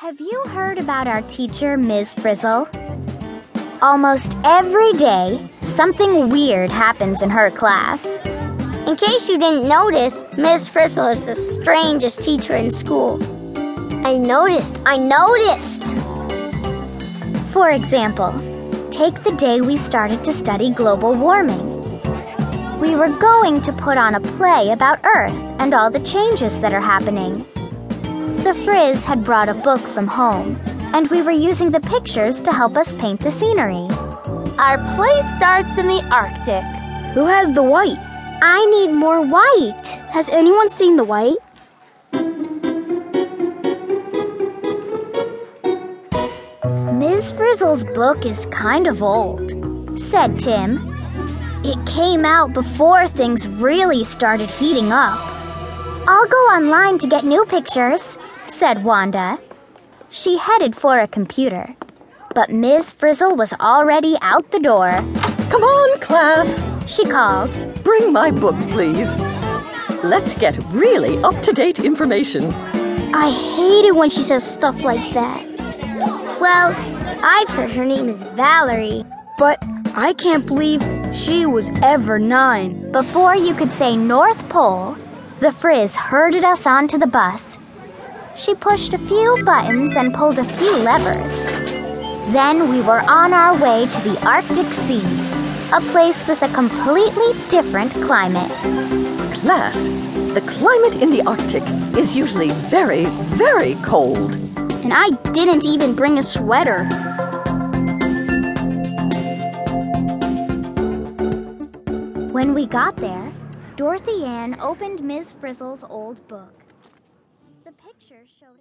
Have you heard about our teacher, Ms. Frizzle? Almost every day, something weird happens in her class. In case you didn't notice, Ms. Frizzle is the strangest teacher in school. I noticed, I noticed! For example, take the day we started to study global warming. We were going to put on a play about Earth and all the changes that are happening. The Friz had brought a book from home, and we were using the pictures to help us paint the scenery. Our play starts in the Arctic. Who has the white? I need more white. Has anyone seen the white? Ms. Frizzle's book is kind of old, said Tim. It came out before things really started heating up. I'll go online to get new pictures, said Wanda. She headed for a computer, but Ms. Frizzle was already out the door. Come on, class, She called. bring my book, please. Let's get really up to date information. I hate it when she says stuff like that. Well, I've heard her name is Valerie. But I can't believe she was ever nine. Before you could say North Pole, the Friz herded us onto the bus. She pushed a few buttons and pulled a few levers. Then we were on our way to the Arctic Sea, a place with a completely different climate. Class, the climate in the Arctic is usually very, very cold. And I didn't even bring a sweater. When we got there, Dorothy Ann opened Ms. Frizzle's old book. The pictures showed